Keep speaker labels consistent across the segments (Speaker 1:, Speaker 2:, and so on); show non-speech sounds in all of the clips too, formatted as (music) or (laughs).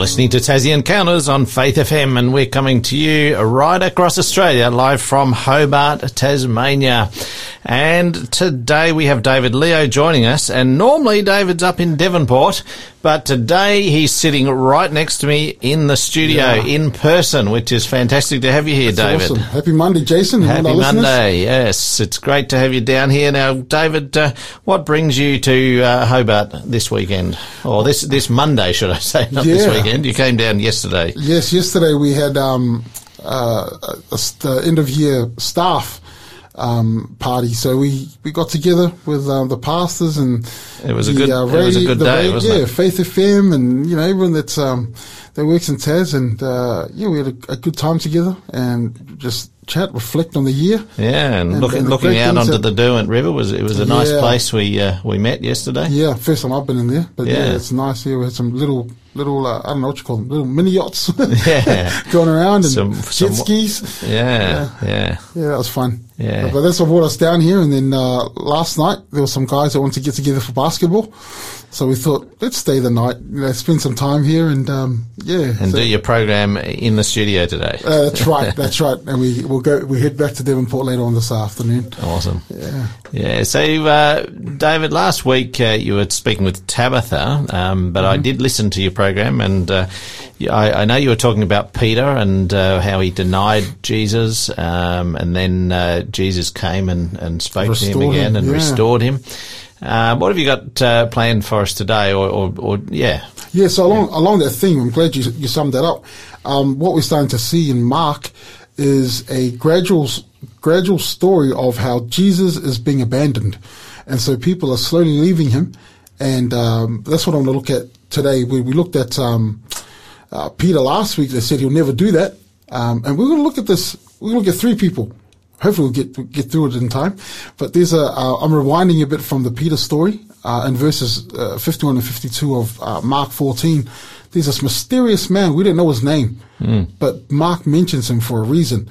Speaker 1: listening to Tassie Encounters on Faith FM, and we're coming to you right across Australia, live from Hobart, Tasmania. And today we have David Leo joining us, and normally David's up in Devonport, but today he's sitting right next to me in the studio
Speaker 2: Yeah.
Speaker 1: in person, which is fantastic to have you here,
Speaker 2: That's
Speaker 1: David.
Speaker 2: Awesome. Happy Monday, Jason.
Speaker 1: Happy
Speaker 2: listeners.
Speaker 1: Monday. Yes, it's great to have you down here. Now, David, uh, what brings you to uh, Hobart this weekend? Or this this Monday, should I (laughs) say, not this weekend. You came down yesterday.
Speaker 2: Yes, yesterday we had um, uh, a, the end of year staff um, party. So we, we got together with um, the pastors and
Speaker 1: It was a
Speaker 2: the,
Speaker 1: good-
Speaker 2: uh,
Speaker 1: it was a good day,
Speaker 2: ra-
Speaker 1: wasn't
Speaker 2: yeah,
Speaker 1: it?
Speaker 2: Faith FM and you know everyone that's um, that works in Taz and uh, yeah, we had a, a good time together and just chat, reflect on the year.
Speaker 1: Yeah, and,
Speaker 2: And-
Speaker 1: looking
Speaker 2: and
Speaker 1: looking out onto
Speaker 2: that-
Speaker 1: the Derwent River was it was a nice
Speaker 2: Yeah.
Speaker 1: place we uh, we met yesterday.
Speaker 2: Yeah, first time I've been in there, but yeah,
Speaker 1: Yeah.
Speaker 2: it's nice here. We had some little, little, uh, I don't know what you call them, little mini yachts (laughs)
Speaker 1: Yeah.
Speaker 2: going around and
Speaker 1: Some-
Speaker 2: jet
Speaker 1: some-
Speaker 2: skis.
Speaker 1: Yeah, yeah.
Speaker 2: Yeah, that was fun.
Speaker 1: Yeah.
Speaker 2: But that's what brought us down here. And then uh, last night there were some guys that wanted to get together for basketball, so we thought let's stay the night, you know, spend some time here, and um, yeah.
Speaker 1: And
Speaker 2: so-
Speaker 1: do your program in the studio today.
Speaker 2: uh, that's right. (laughs) That's right. And we we'll go. We head back to Devonport later on this afternoon.
Speaker 1: Awesome.
Speaker 2: Yeah.
Speaker 1: Yeah. So, uh, David, last week uh, you were speaking with Tabitha, um, but I
Speaker 2: Mm-hmm.
Speaker 1: did listen to your program, and uh, I, I know you were talking about Peter and uh, how he denied Jesus, um, and then Jesus came and, and spoke to him again
Speaker 2: him,
Speaker 1: and
Speaker 2: yeah.
Speaker 1: restored him. Uh, what have you got uh, planned for us today, or, or, or yeah?
Speaker 2: Yeah, so along along that theme, I'm glad you you summed that up. Um, what we're starting to see in Mark is a gradual gradual story of how Jesus is being abandoned, and so people are slowly leaving him, and um, that's what I'm going to look at today. We, we looked at um, uh, Peter last week. They said he'll never do that, um, and we're going to look at this. We're going to look at three people. Hopefully we'll get get through it in time. But there's a uh, I'm rewinding a bit from the Peter story uh, in verses uh, 51 and 52 of uh, Mark 14. There's this mysterious man. We didn't know his name, but Mark mentions him for a reason,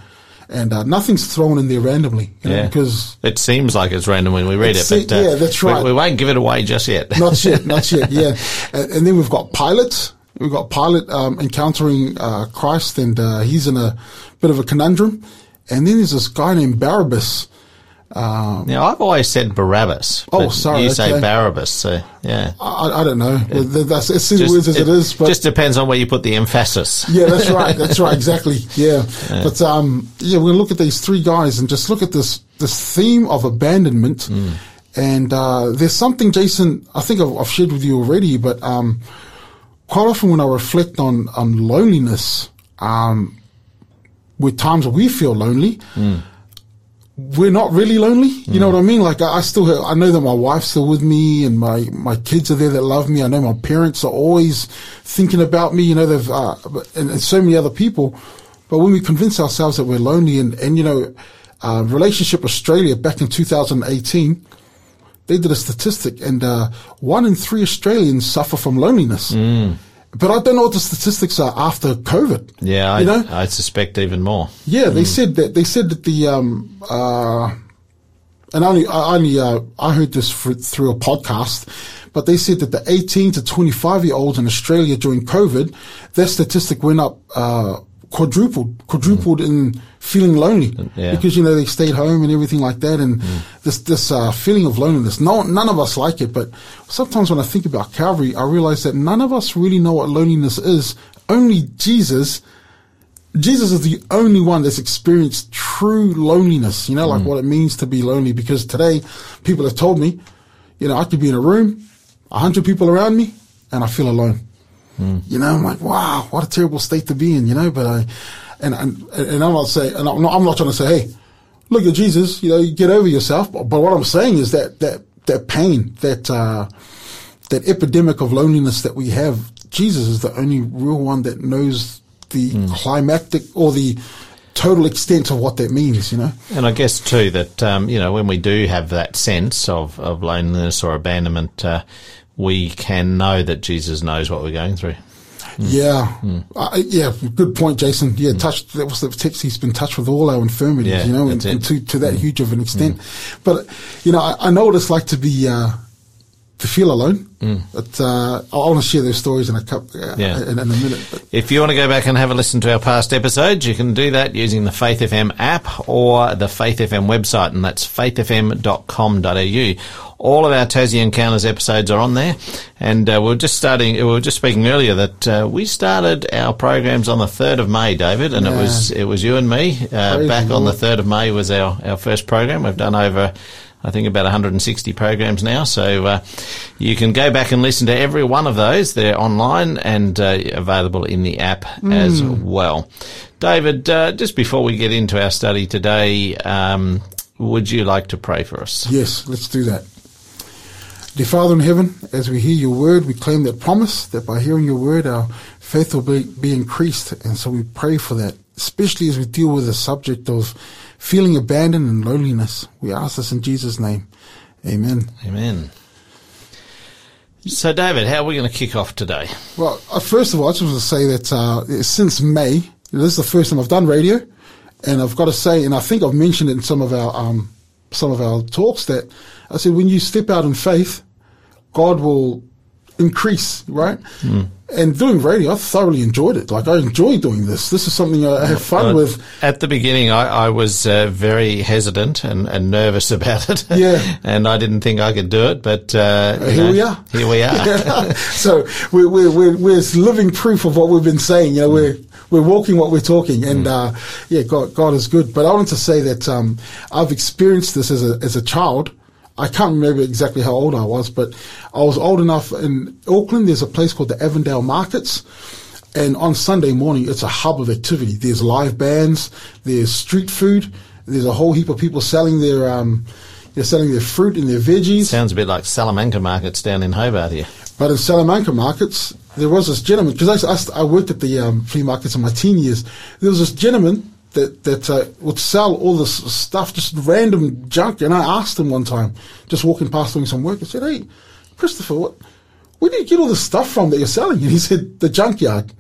Speaker 2: and uh, nothing's thrown in there randomly. You know,
Speaker 1: Yeah.
Speaker 2: because
Speaker 1: It seems like it's random when we read it, but uh,
Speaker 2: yeah, that's right.
Speaker 1: We, won't give it away just yet. (laughs)
Speaker 2: not yet, not yet. (laughs) Yeah, and, and then we've got Pilate. We've got Pilate um, encountering uh, Christ, and uh, he's in a bit of a conundrum. And then there's this guy named Barabbas. Um,
Speaker 1: Now, I've always said Barabbas.
Speaker 2: Oh, sorry,
Speaker 1: You say. Barabbas, so yeah.
Speaker 2: I, I don't know. That's as simple words as it is, but
Speaker 1: just depends on where you put the emphasis.
Speaker 2: yeah, that's (laughs) right. That's right. Exactly. Yeah. But um, yeah, we're gonna look at these three guys and just look at this this theme of abandonment. And uh, there's something, Jason. I think I've, I've shared with you already, but um, quite often when I reflect on on loneliness, um, with times we feel lonely. We're not really lonely, you know what I mean. Like I, I still, have, I know that my wife's still with me, and my my kids are there that love me. I know my parents are always thinking about me. You know, they've uh, and, and so many other people. But when we convince ourselves that we're lonely, and and you know, uh, Relationship Australia back in 2018, they did a statistic, and uh, one in three Australians suffer from loneliness. But I don't know what the statistics are after COVID.
Speaker 1: Yeah, I,
Speaker 2: you know,
Speaker 1: I suspect even more.
Speaker 2: yeah, they said that they said that the um uh, and only I only uh, I heard this fr through a podcast, but they said that the 18 to 25 year olds in Australia during COVID, their statistic went up uh, quadrupled quadrupled in feeling lonely
Speaker 1: Yeah.
Speaker 2: because you know they stayed home and everything like that, and mm. this this uh, feeling of loneliness. No, none of us like it, but sometimes when I think about Calvary, I realize that none of us really know what loneliness is. Only Jesus. Jesus is the only one that's experienced true loneliness, you know, like mm. what it means to be lonely. Because today, people have told me, you know, I could be in a room, a hundred people around me, and I feel alone. Mm. You know, I'm like, wow, what a terrible state to be in, you know, but I, and, and, and I'm not saying, and I'm not, I'm not trying to say, hey, look at Jesus, you know, you get over yourself. But, but what I'm saying is that, that, that pain, that, uh, that epidemic of loneliness that we have, Jesus is the only real one that knows the climactic or the total extent of what that means, you know?
Speaker 1: And I guess too that um, you know when we do have that sense of, of loneliness or abandonment, uh, we can know that Jesus knows what we're going through. Mm.
Speaker 2: Yeah. Mm. Uh, yeah. Good point, Jason. Yeah. Mm. Touched, that was the text. He's been touched with all our infirmities,
Speaker 1: Yeah,
Speaker 2: you know, and, and to, to that huge of an extent. But, you know, I, I know what it's like to be, uh, to feel alone. Mm. But uh, I want to share those stories in a couple, uh, yeah. in, in, a minute. But.
Speaker 1: If you want to go back and have a listen to our past episodes, you can do that using the Faith FM app or the Faith FM website, and that's faithfm.com.au. All of our Tassie Encounters episodes are on there, and uh, we are just starting. We were just speaking earlier that uh, we started our programs on the third of May, David, and yeah. it was it was you and me. Uh, back on the third of May was our our first program. We've done over I think about 160 programs now. So uh, you can go back and listen to every one of those. They're online and uh, available in the app mm. as well. David, uh, just before we get into our study today, um, would you like to pray for us?
Speaker 2: Yes, let's do that. Dear Father in heaven, as we hear your word, we claim that promise that by hearing your word, our faith will be, be increased. And so we pray for that, especially as we deal with the subject of feeling abandoned and loneliness. We ask this in Jesus' name. Amen.
Speaker 1: Amen. So, David, how are we going to kick off today?
Speaker 2: Well, uh, first of all, I just want to say that uh, since May, this is the first time I've done radio, and I've got to say, and I think I've mentioned it in some of our um, some of our talks that I said when you step out in faith, God will increase, right? Mm and doing radio, I thoroughly enjoyed it. Like I enjoy doing this. This is something I have fun with.
Speaker 1: At the beginning, I, I was uh, very hesitant and, and, nervous (laughs) about it.
Speaker 2: Yeah,
Speaker 1: and I didn't think I could do it, but uh,
Speaker 2: here know, we are.
Speaker 1: Here we are.
Speaker 2: yeah. (laughs) (laughs) So we're, we're, we're, we're, living proof of what we've been saying. You know, mm. we're we're walking what we're talking, and mm. uh, yeah, God God is good. But I wanted to say that um, I've experienced this as a as a child I can't remember exactly how old I was, but I was old enough in Auckland. There's a place called the Avondale Markets. And on Sunday morning, it's a hub of activity. There's live bands, there's street food, there's a whole heap of people selling their, um, they're selling their fruit and their veggies.
Speaker 1: Sounds a bit like Salamanca markets down in Hobart here.
Speaker 2: But in Salamanca markets, there was this gentleman, because I, I, worked at the um, flea markets in my teen years. There was this gentleman that that uh, would sell all this stuff, just random junk. And I asked him one time, just walking past doing some work, I said, "Hey, Christopher, what?" Where do you get all this stuff from that you're selling? And he said, the junkyard.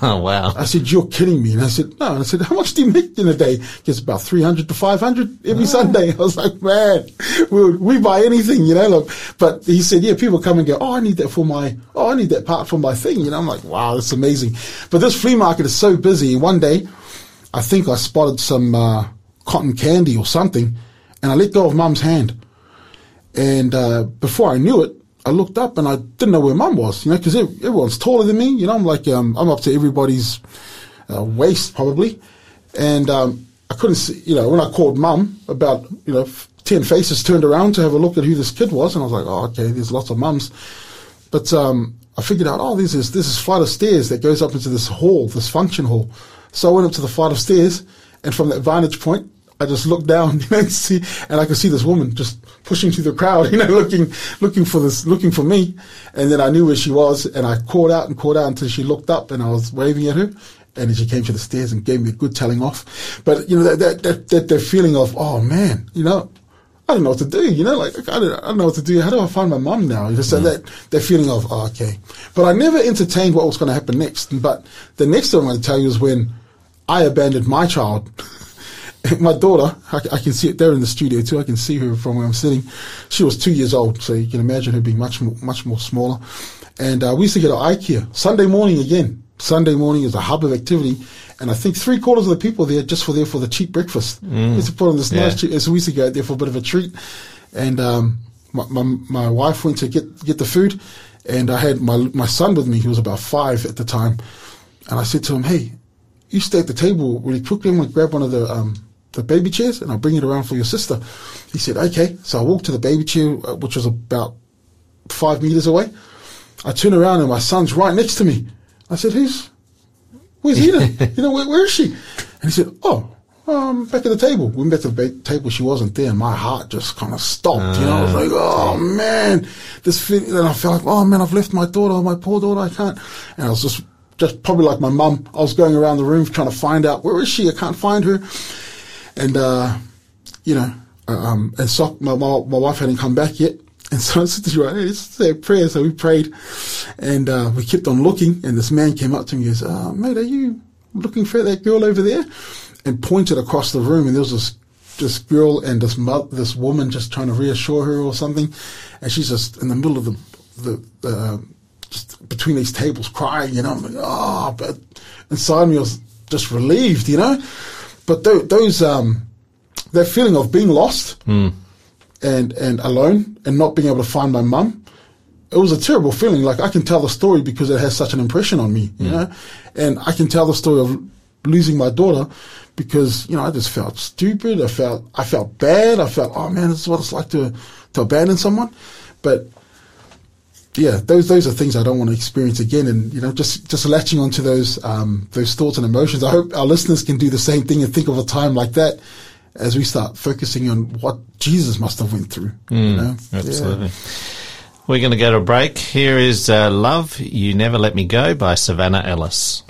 Speaker 1: oh, (laughs) wow.
Speaker 2: I said, you're kidding me. And I said, no. And I said, how much do you make in a day? He says, about 300 to 500 every oh. Sunday. (laughs) I was like, man, we, we buy anything, you know. Like, but he said, yeah, people come and go, oh, I need that for my, oh, I need that part for my thing. You know, I'm like, wow, that's amazing. But this flea market is so busy. One day, I think I spotted some uh, cotton candy or something, and I let go of Mum's hand. And uh, before I knew it, I looked up and I didn't know where Mum was, you know, because everyone's taller than me. You know, I'm like um, I'm up to everybody's uh, waist probably, and um, I couldn't see. You know, when I called Mum, about you know ten faces turned around to have a look at who this kid was, and I was like, oh, okay, there's lots of mums. But um, I figured out, oh, this is this is flight of stairs that goes up into this hall, this function hall. So I went up to the flight of stairs, and from that vantage point, I just looked down, (laughs) you know, and see, and I could see this woman just pushing through the crowd, (laughs) you know, looking, looking for this, looking for me. And then I knew where she was, and I called out and called out until she looked up, and I was waving at her, and then she came to the stairs and gave me a good telling off. But you know, that that that, that, that feeling of, oh man, you know, I don't know what to do, you know, like, I don't, I don't know what to do. How do I find my mum now? You know, so mm. that, that feeling of, oh, okay. But I never entertained what was going to happen next. But the next thing I'm going to tell you is when I abandoned my child. (laughs) my daughter, I, I, can see it there in the studio too. I can see her from where I'm sitting. She was two years old, so you can imagine her being much more, much more smaller. And uh, we used to get to IKEA Sunday morning again. Sunday morning is a hub of activity, and I think three quarters of the people there just for there for the cheap breakfast. Mm. We used to put on this yeah. nice, cheap, so we used to go out there for a bit of a treat. And um, my, my, my wife went to get get the food, and I had my my son with me. He was about five at the time, and I said to him, "Hey, you stay at the table really quickly. I'm going to grab one of the um, the baby chairs and I'll bring it around for your sister. He said, okay. So I walked to the baby chair, uh, which was about five meters away. I turn around and my son's right next to me. I said, who's, where's Eden? (laughs) you know, where, where is she? And he said, oh, um, back at the table. We went back to the table. She wasn't there, and my heart just kind of stopped. Uh, you know, I was like, "Oh man, this feeling." And I felt like, "Oh man, I've left my daughter, my poor daughter. I can't." And I was just just probably like my mum. I was going around the room trying to find out where is she. I can't find her, and uh, you know, uh, um, and so my, my, my wife hadn't come back yet. And so I said to her, hey, let's say a prayer. So we prayed and, uh, we kept on looking and this man came up to me and goes, uh, mate, are you looking for that girl over there? And pointed across the room and there was this this girl and this mo- this woman just trying to reassure her or something, and she's just in the middle of the the, the uh, just between these tables crying, you know. I'm like, oh, but inside me I was just relieved, you know. But th- those um, that feeling of being lost hmm. and and alone and not being able to find my mum. It was a terrible feeling. Like I can tell the story because it has such an impression on me, you hmm. know, and I can tell the story of losing my daughter because you know I just felt stupid. I felt I felt bad. I felt oh man, this is what it's like to to abandon someone. But yeah, those those are things I don't want to experience again. And you know, just just latching onto those um, those thoughts and emotions. I hope our listeners can do the same thing and think of a time like that as we start focusing on what Jesus must have went through. you know?
Speaker 3: Absolutely. We're going to go to a break. Here is uh, Love, You Never Let Me Go by Savannah Ellis.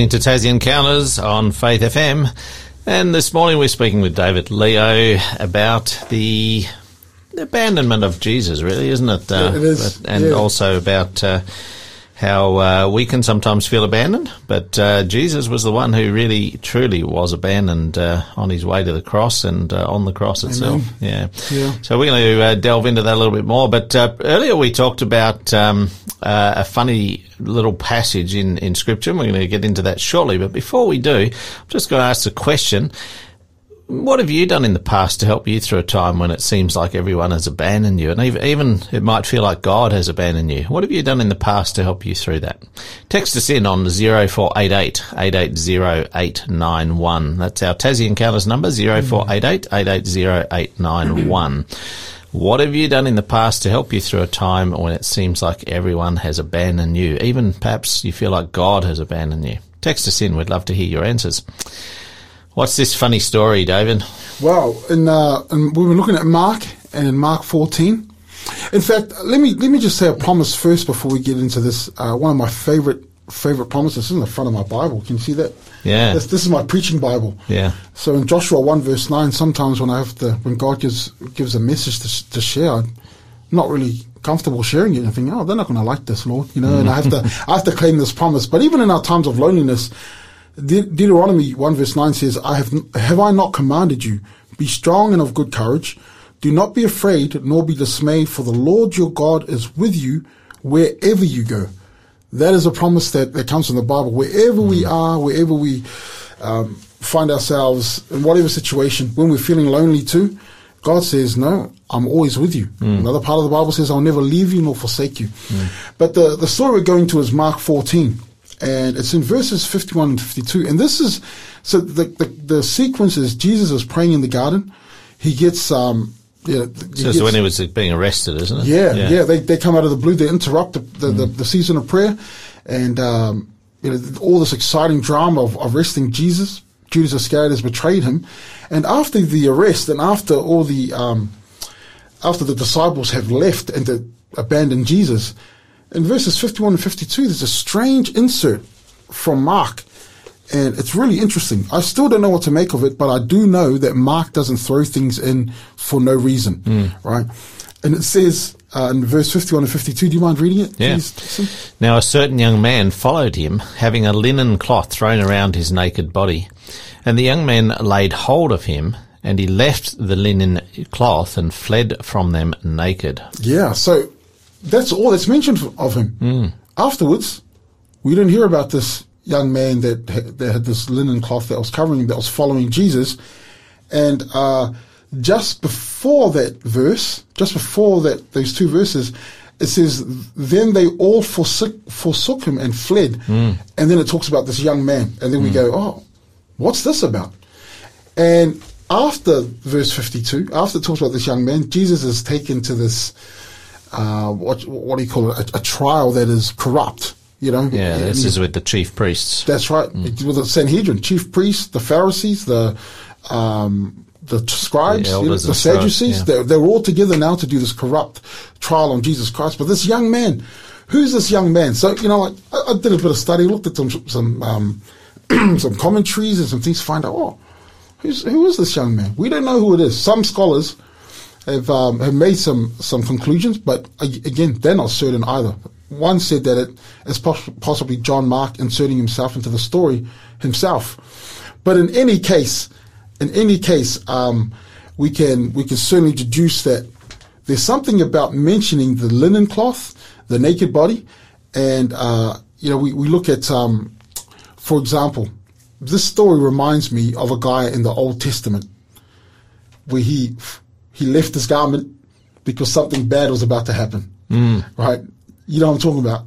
Speaker 1: Listening to Tassie Encounters on Faith FM. And this morning we're speaking with David Leo about the abandonment of Jesus, really, isn't it? Uh,
Speaker 2: it is,
Speaker 1: but- and
Speaker 2: yeah.
Speaker 1: also about uh, how uh, we can sometimes feel abandoned, but uh, Jesus was the one who really, truly was abandoned uh, on his way to the cross and uh, on the cross itself. Yeah.
Speaker 2: Yeah.
Speaker 1: So we're going to uh, delve into that a little bit more. But uh, earlier we talked about um, uh, a funny little passage in, in Scripture. We're going to get into that shortly. But before we do, I'm just going to ask the question. What have you done in the past to help you through a time when it seems like everyone has abandoned you? And even, it might feel like God has abandoned you. What have you done in the past to help you through that? Text us in on 0488 880 That's our Tassie Encounters number, 0488 880 891. What have you done in the past to help you through a time when it seems like everyone has abandoned you? Even perhaps you feel like God has abandoned you. Text us in. We'd love to hear your answers. What's this funny story, David?
Speaker 2: Well, in, uh, and we were looking at Mark and in Mark 14. In fact, let me let me just say a promise first before we get into this. Uh, one of my favorite favorite promises This is in the front of my Bible. Can you see that?
Speaker 1: Yeah.
Speaker 2: This, this is my preaching Bible.
Speaker 1: Yeah.
Speaker 2: So in Joshua one verse nine, sometimes when I have to, when God gives gives a message to, to share, I'm not really comfortable sharing it. and think, oh, they're not going to like this, Lord, you know. And I have to mm. I have to claim this promise. But even in our times of loneliness, De- Deuteronomy one verse nine says, "I have have I not commanded you? Be strong and of good courage. Do not be afraid, nor be dismayed, for the Lord your God is with you wherever you go." That is a promise that, that comes from the Bible. Wherever we are, wherever we um, find ourselves, in whatever situation, when we're feeling lonely too, God says, No, I'm always with you. Another part of the Bible says, I'll never leave you nor forsake you. But the, the story we're going to is Mark 14. And it's in verses 51 and 52. And this is, so the, the, the sequence is Jesus is praying in the garden. He gets, um, yeah,
Speaker 1: So when he was being arrested, isn't it?
Speaker 2: yeah, yeah. They, they come out of the blue. They interrupt the, the, the, the season of prayer, and um, you know all this exciting drama of arresting Jesus. Judas Iscariot has betrayed him, and after the arrest, and after all the um, after the disciples have left and to abandon Jesus, in verses fifty-one and fifty-two, there's a strange insert from Mark. And it's really interesting. I still don't know what to make of it, but I do know that Mark doesn't throw things in for no reason, right? And it says uh, in verse 51 and 52, do you mind reading it?
Speaker 1: Yeah.
Speaker 2: please,
Speaker 1: Now a certain young man followed him, having a linen cloth thrown around his naked body. And the young man laid hold of him, and he left the linen cloth and fled from them naked.
Speaker 2: Yeah, so that's all that's mentioned of him. Afterwards, we don't hear about this young man that, that had this linen cloth that was covering him, that was following Jesus. And uh, just before that verse, just before that, those two verses, it says, "Then they all forsook, forsook him and fled." And then it talks about this young man, and then we go, "Oh, what's this about?" And after verse 52, after it talks about this young man, Jesus is taken to this, uh, what, what do you call it, a, a trial that is corrupt, you know?
Speaker 1: Yeah, this is with the chief priests.
Speaker 2: That's right. It was the Sanhedrin, chief priests, the Pharisees, the, um, the scribes,
Speaker 1: The
Speaker 2: you know, the Sadducees,
Speaker 1: yeah.
Speaker 2: they're, they're all together now to do this corrupt trial on Jesus Christ. But this young man, who's this young man? So, you know, like, I, I did a bit of study, looked at some, some, um, (clears throat) some commentaries and some things to find out, oh, who's, who is this young man? We don't know who it is. Some scholars have, um, have made some, some conclusions, but again, they're not certain either. One said that it is poss- possibly John Mark inserting himself into the story himself. But in any case, in any case, um, we can we can certainly deduce that there's something about mentioning the linen cloth, the naked body, and uh, you know we, we look at, um, for example, this story reminds me of a guy in the Old Testament where he he left his garment because something bad was about to happen. Mm. Right? You know what I'm talking about?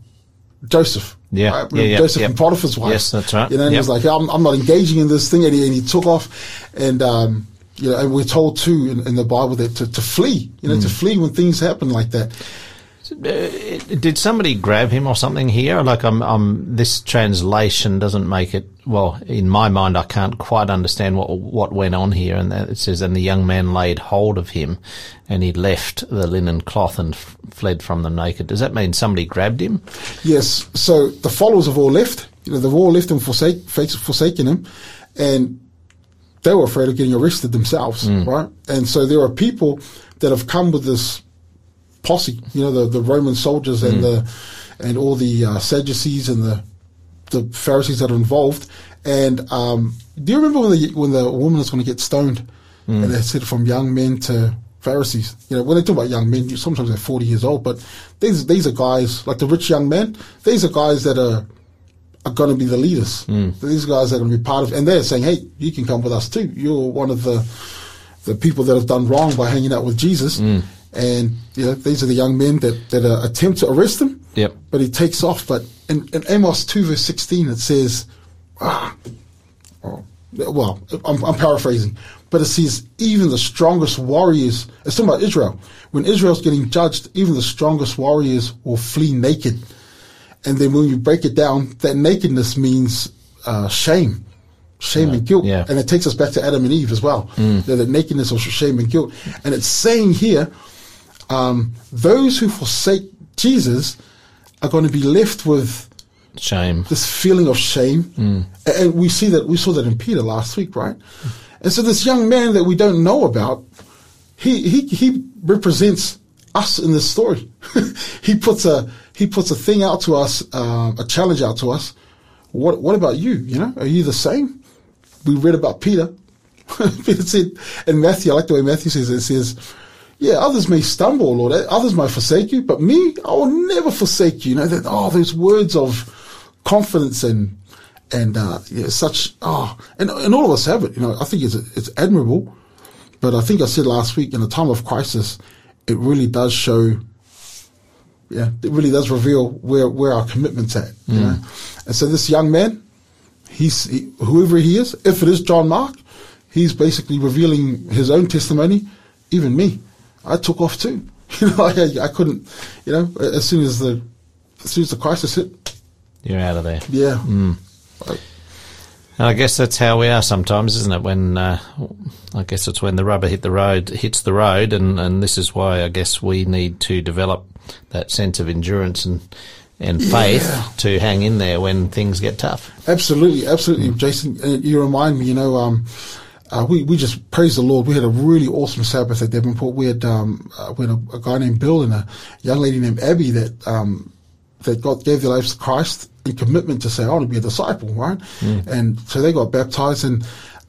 Speaker 2: Joseph.
Speaker 1: Yeah.
Speaker 2: Right?
Speaker 1: Yeah, yeah,
Speaker 2: Joseph
Speaker 1: yeah.
Speaker 2: and Potiphar's wife.
Speaker 1: Yes, that's right.
Speaker 2: You know, and he
Speaker 1: Yep.
Speaker 2: was like, I'm, I'm not engaging in this thing, and he, and he took off, and um, you know, and we're told too in, in the Bible that to, to flee, you know, to
Speaker 1: Mm.
Speaker 2: flee when things happen like that.
Speaker 1: Uh, did somebody grab him or something here? Like, I'm, I'm, this translation doesn't make it. Well, in my mind, I can't quite understand what what went on here. And it says, "And the young man laid hold of him, and he left the linen cloth and f- fled from them naked." Does that mean somebody grabbed him?
Speaker 2: Yes. So the followers have all left, you know, they've all left him, forsake, forsaken him, and they were afraid of getting arrested themselves, right? And so there are people that have come with this posse, you know, the, the Roman soldiers and the and all the uh, Sadducees and the the Pharisees that are involved. And um, do you remember when the when the woman was going to get stoned, and they said from young men to Pharisees? You know, when they talk about young men, you- sometimes they're forty years old, but these these are guys like the rich young men. These are guys that are are going to be the leaders. These guys are going to be part of, and they're saying, "Hey, you can come with us too. You're one of the the people that have done wrong by hanging out with Jesus." And you know, these are the young men that that uh, attempt to arrest him.
Speaker 1: Yep.
Speaker 2: But he takes off. But in, in Amos two verse sixteen, it says, ah, oh, well, I'm, I'm paraphrasing, but it says even the strongest warriors. It's talking about Israel. When Israel's getting judged, even the strongest warriors will flee naked. And then when you break it down, that nakedness means uh, shame, shame and guilt.
Speaker 1: yeah.
Speaker 2: And it takes us back to Adam and Eve as well.
Speaker 1: Mm.
Speaker 2: The nakedness of shame and guilt. And it's saying here, um, those who forsake Jesus are going to be left with
Speaker 1: Shame.
Speaker 2: this feeling of shame. A- And we see that, we saw that in Peter last week, right? And so this young man that we don't know about, he, he, he represents us in this story. (laughs) he puts a, he puts a thing out to us, uh, a challenge out to us. What, what about you? You know, are you the same? We read about Peter. (laughs) Peter said in Matthew, I like the way Matthew says it, it says, yeah, others may stumble, Lord. Others might forsake you, but me, I will never forsake you. You know, that, oh, those words of confidence and, and, uh, yeah, such, oh, and, and all of us have it. You know, I think it's, it's admirable, but I think I said last week in a time of crisis, it really does show, yeah, it really does reveal where, where our commitment's at, you know. And so this young man, he's, he, whoever he is, if it is John Mark, he's basically revealing his own testimony, even me. I took off too. (laughs) You know, I, I couldn't, you know, as soon as the, as soon as the crisis hit,
Speaker 1: You're out of there.
Speaker 2: yeah. I-
Speaker 1: And I guess that's how we are sometimes, isn't it? When uh, I guess it's when the rubber hit the road, hits the road, and, and this is why I guess we need to develop that sense of endurance and and faith
Speaker 2: Yeah.
Speaker 1: to hang in there when things get tough.
Speaker 2: Absolutely, absolutely, Jason. Uh, you remind me. You know, um, uh, we we just praise the Lord. We had a really awesome Sabbath at Devonport. We had um, uh, we had a, a guy named Bill and a young lady named Abby that um, that got gave their lives to Christ in commitment to say, "I want to be a disciple," right? And so they got baptized. And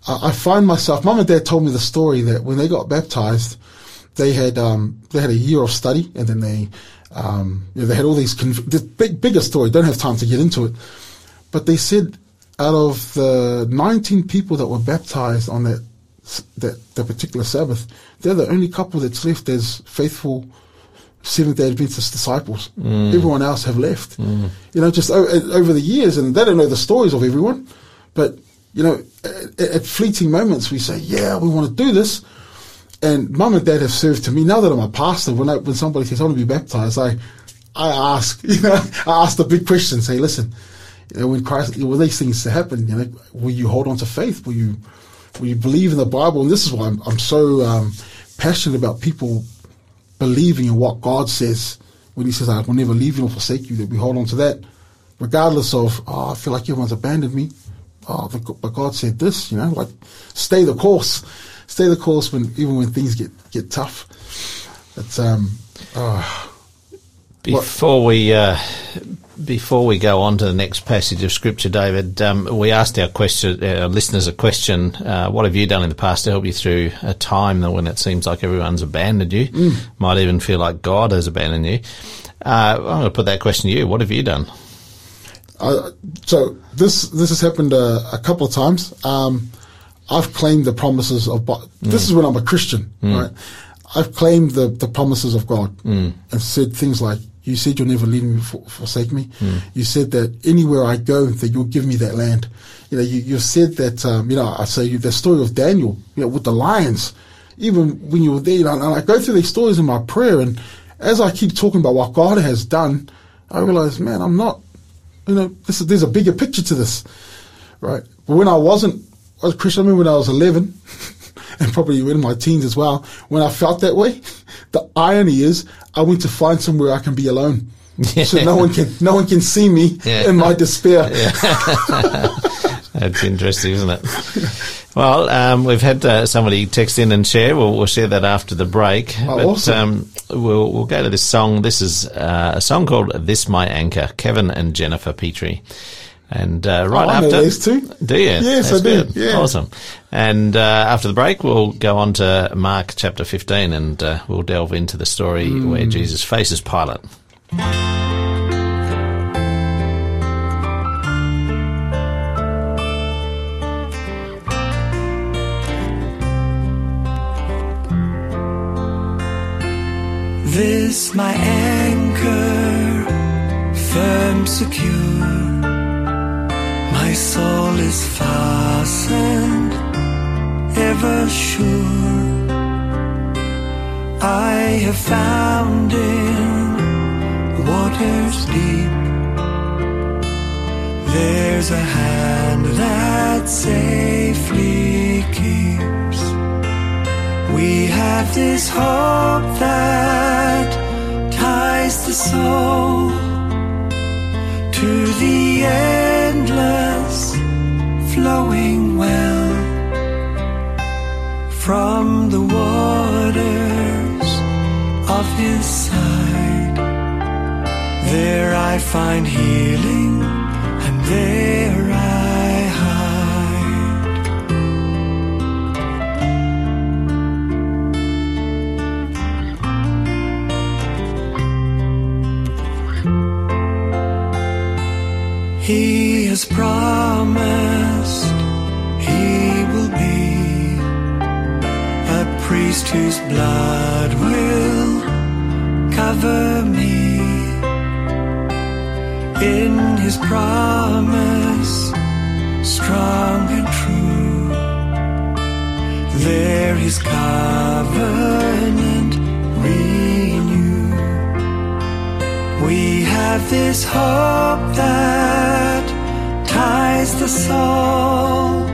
Speaker 2: uh, I find myself. Mom and Dad told me the story that when they got baptized, they had um, they had a year of study, and then they um, you know, they had all these conv- the big bigger story. Don't have time to get into it, but they said out of the 19 people that were baptized on that that that particular Sabbath, they're the only couple that's left as faithful Seventh Day Adventist disciples. Mm. Everyone else have left. Mm. You know, just o- uh, over the years, and they don't know the stories of everyone, but you know, at, at fleeting moments, we say, "Yeah, we want to do this." And mum and dad have served to me. Now that I'm a pastor, when I, when somebody says I want to be baptized, I I ask, (laughs) you know, I ask the big question. Say, listen, you know, when Christ, when these things happen, you know, will you hold on to faith? Will you will you believe in the Bible? And this is why I'm, I'm so um, passionate about people believing in what God says when He says, "I will never leave you nor forsake you." That we hold on to that, regardless of, "Oh, I feel like everyone's abandoned me." Oh, but God said this, you know, like stay the course, stay the course when even when things get get tough. It's um, oh,
Speaker 1: Before we uh, before we go on to the next passage of scripture, David, um, we asked our question, our listeners a question: uh, What have you done in the past to help you through a time when it seems like everyone's abandoned you, might even feel like God has abandoned you? Uh, I'm going to put that question to you. What have you done?
Speaker 2: Uh, so this this has happened uh, a couple of times. Um, I've claimed the promises of. Bi- This is when I'm a Christian, right? I've claimed the, the promises of God and said things like, "You said you'll never leave me, for, forsake me. You said that anywhere I go, that you'll give me that land. You know, you, you said that. Um, you know, I say the story of Daniel, you know, with the lions. Even when you were there, you know, and I go through these stories in my prayer, and as I keep talking about what God has done, I realize, man, I'm not you know, this is, there's a bigger picture to this, right? But when I wasn't, I was a Christian, I mean, when I was 11, (laughs) and probably in my teens as well, when I felt that way, the irony is I went to find somewhere I can be alone. (laughs) so no one can no one can see me (laughs)
Speaker 1: Yeah.
Speaker 2: in my despair. (laughs)
Speaker 1: That's interesting, isn't it? Well, um, we've had uh, somebody text in and share. We'll, we'll share that after the break.
Speaker 2: Oh,
Speaker 1: but
Speaker 2: awesome.
Speaker 1: um, we'll, we'll go to this song. This is uh, a song called "This My Anchor." Kevin and Jennifer Petrie. And uh, right
Speaker 2: Oh, I know
Speaker 1: after,
Speaker 2: these two.
Speaker 1: do you?
Speaker 2: Yes,
Speaker 1: That's
Speaker 2: I do. Yeah.
Speaker 1: Awesome. And uh, after the break, we'll go on to Mark chapter 15 and uh, we'll delve into the story
Speaker 2: Hmm.
Speaker 1: where Jesus faces Pilate.
Speaker 3: This my anchor, firm, secure. Soul is fastened, ever sure. I have found in waters deep. There's a hand that safely keeps. We have this hope that ties the soul to the endless flowing well from the waters of his side. There I find healing and there has promised he will be a priest whose blood will cover me. In his promise, strong and true, there his covenant renewed. We have this hope that ties the soul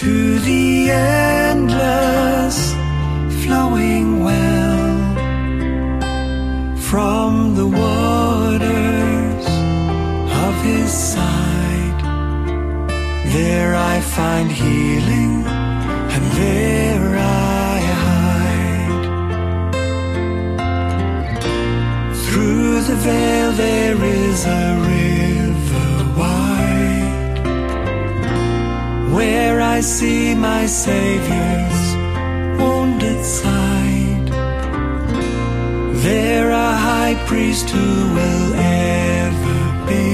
Speaker 3: to the endless flowing well from the waters of his side. There I find healing and there I hide. Through the veil there is a where I see my Savior's wounded side. There a high priest who will ever be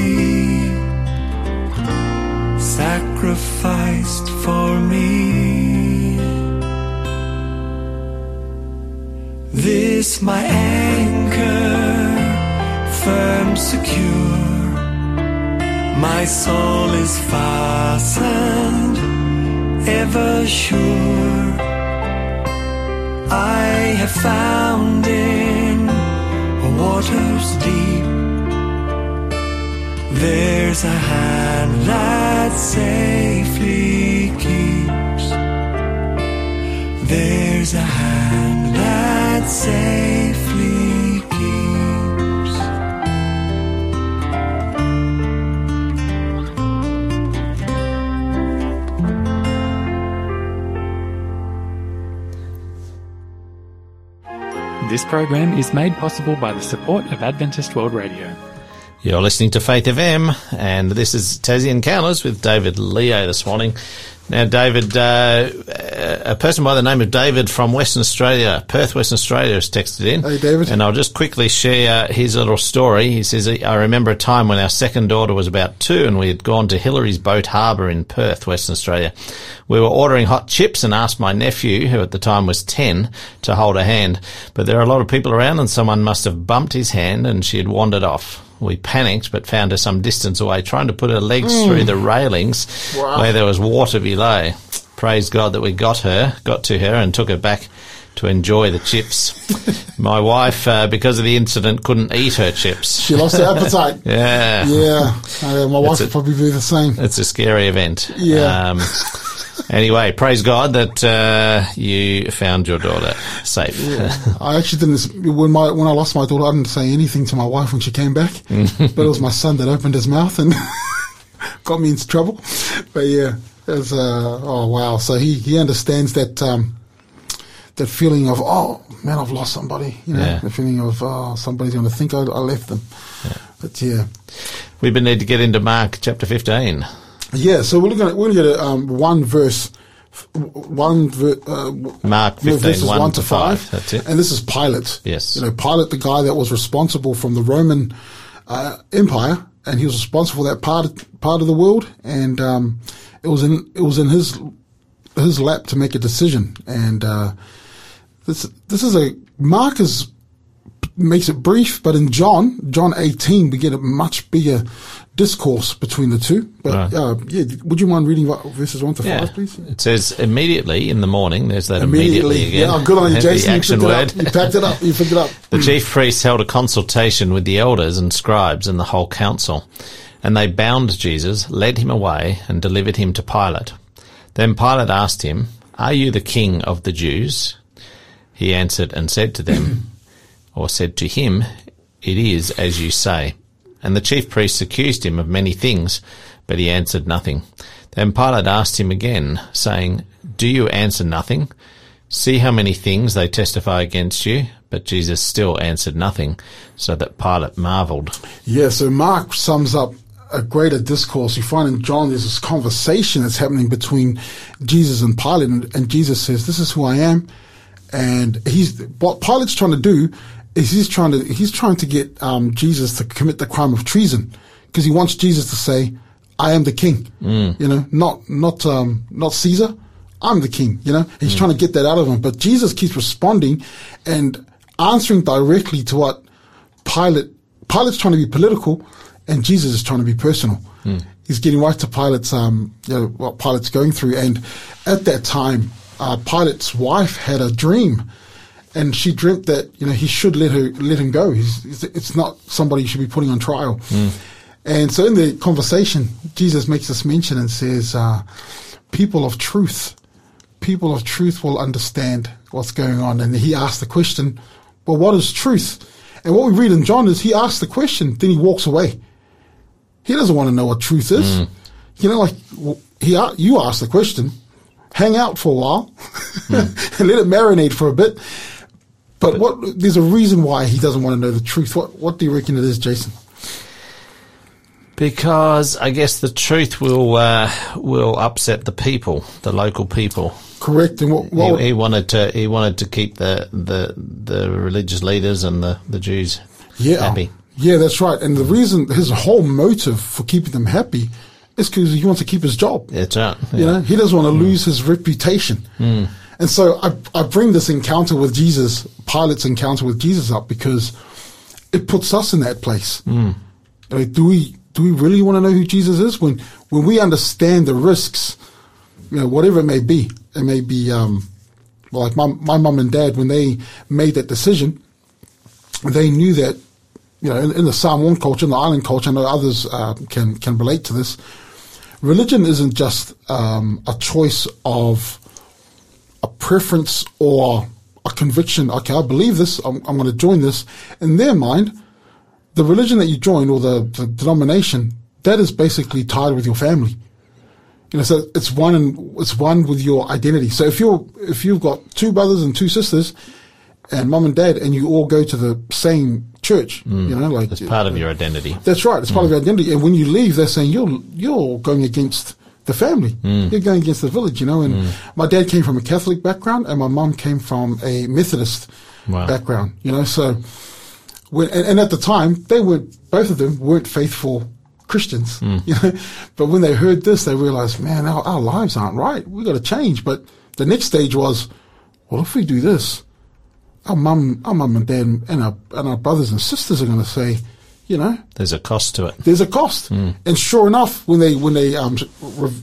Speaker 3: sacrificed for me. This my anchor, firm, secure. My soul is fastened, ever sure. I have found in waters deep. There's a hand that safely keeps. There's a hand that safely
Speaker 4: This program is made possible by the support of Adventist World Radio.
Speaker 1: You're listening to Faith FM, and this is Tassie Encounters with David Leo this morning. Now, David, uh, a person by the name of David from Western Australia, Perth, Western Australia, has texted in.
Speaker 2: Hey, David.
Speaker 1: And I'll just quickly share his little story. He says, I remember a time when our second daughter was about two and we had gone to Hillarys Boat Harbour in Perth, Western Australia. We were ordering hot chips and asked my nephew, who at the time was 10, to hold her hand. But there are a lot of people around and someone must have bumped his hand and she had wandered off. We panicked, but found her some distance away, trying to put her legs through the railings
Speaker 2: Wow.
Speaker 1: where there was water below. Praise God that we got her, got to her, and took her back to enjoy the chips. (laughs) My wife, uh, because of the incident, couldn't eat her chips.
Speaker 2: She lost her appetite. (laughs)
Speaker 1: Yeah.
Speaker 2: Yeah, uh, my wife
Speaker 1: it.
Speaker 2: would probably be the same.
Speaker 1: It's a scary event.
Speaker 2: Yeah.
Speaker 1: Um, (laughs) Anyway, praise God that uh, you found your daughter safe.
Speaker 2: I actually didn't. When my when I lost my daughter, I didn't say anything to my wife when she came back. (laughs) but it was my son that opened his mouth and (laughs) got me into trouble. But yeah, it was. Uh, oh wow! So he he understands that um, that feeling of oh man, I've lost somebody. You know,
Speaker 1: Yeah.
Speaker 2: the feeling of oh somebody's going to think I, I left them. But yeah.
Speaker 1: we've been need to get into Mark chapter 15.
Speaker 2: Yeah, so we're looking at we're looking at um, one verse, one ver, uh,
Speaker 1: Mark 15,
Speaker 2: verses
Speaker 1: 1
Speaker 2: one
Speaker 1: to 5.
Speaker 2: five.
Speaker 1: That's it.
Speaker 2: And this is Pilate.
Speaker 1: Yes.
Speaker 2: you know Pilate, the guy that was responsible from the Roman uh, Empire, and he was responsible for that part part of the world, and um, it was in it was in his his lap to make a decision, and uh, this this is a Mark is makes it brief, but in John, John 18, we get a much bigger discourse between the two. But
Speaker 1: Right.
Speaker 2: uh, yeah, would you mind reading what- verses 1 to 5, please?
Speaker 1: It says immediately in the morning. There's that immediately, again.
Speaker 2: Yeah, good on you, (laughs)
Speaker 1: The
Speaker 2: Jason. You
Speaker 1: action
Speaker 2: picked it
Speaker 1: word.
Speaker 2: up. You packed it up. You picked it up. (laughs)
Speaker 1: The chief priests held a consultation with the elders and scribes and the whole council, and they bound Jesus, led him away, and delivered him to Pilate. Then Pilate asked him, Are you the king of the Jews? He answered and said to them, (clears throat) or said to him, It is as you say. And the chief priests accused him of many things, but he answered nothing. Then Pilate asked him again, saying, Do you answer nothing? See how many things they testify against you? But Jesus still answered nothing, so that Pilate marveled.
Speaker 2: Yeah, so Mark sums up a greater discourse. You find in John there's this conversation that's happening between Jesus and Pilate, and, and Jesus says, "This is who I am," and he's what Pilate's trying to do is he's trying to he's trying to get um, Jesus to commit the crime of treason because he wants Jesus to say, "I am the king," you know, not not um, not Caesar. I'm the king, you know. He's trying to get that out of him, but Jesus keeps responding and answering directly to what Pilate Pilate's trying to be political, and Jesus is trying to be personal. He's getting right to Pilate's um, you know, what Pilate's going through, and at that time, uh, Pilate's wife had a dream, and she dreamt that you know he should let her let him go. He's, it's not somebody you should be putting on trial. Hmm. And so in the conversation, Jesus makes this mention and says, uh, "People of truth." people of truth will understand what's going on. And he asks the question, well, what is truth? And what we read in John is he asks the question, then he walks away. He doesn't want to know what truth is. Hmm. You know, like he, you ask the question, hang out for a while hmm. (laughs) and let it marinate for a bit. But what, there's a reason why he doesn't want to know the truth. What, what do you reckon it is, Jason?
Speaker 1: Because I guess the truth will uh, will upset the people, the local people.
Speaker 2: Correct. And what, what
Speaker 1: He, he wanted to he wanted to keep the, the the religious leaders and the, the Jews
Speaker 2: yeah.
Speaker 1: happy.
Speaker 2: Yeah, that's right. And the reason, his whole motive for keeping them happy is because he wants to keep his job.
Speaker 1: That's right.
Speaker 2: You know, he doesn't want to lose his reputation. And so I, I bring this encounter with Jesus, Pilate's encounter with Jesus up because it puts us in that place. Like, do we, do we really want to know who Jesus is? When, when we understand the risks, you know, whatever it may be, it may be, um, well, like my, my mum and dad, when they made that decision, they knew that, you know, in, in the Samoan culture, in the island culture, I know others uh, can can relate to this. Religion isn't just um, a choice of a preference or a conviction. Okay, I believe this. I'm, I'm going to join this. In their mind, the religion that you join or the, the denomination that is basically tied with your family. You know, so it's one and it's one with your identity. So if you're if you've got two brothers and two sisters, and mum and dad, and you all go to the same church, you mm. know, like
Speaker 1: It's part of your identity.
Speaker 2: that's right. It's part of mm. your identity. And when you leave, they're saying you're you're going against the family. Hmm. You're going against the village, you know. And hmm. my dad came from a Catholic background, and my mum came from a Methodist
Speaker 1: Wow.
Speaker 2: background. You know, so when and, and at the time they weren't both of them weren't faithful Christians. Hmm. (laughs) You know, but when they heard this, they realized, man, our, our lives aren't right. We got to change. But the next stage was, well, if we do this, our mum, our mum and dad, and our and our brothers and sisters are going to say, you know,
Speaker 1: There's a cost to it.
Speaker 2: there's a cost. And sure enough, when they when they um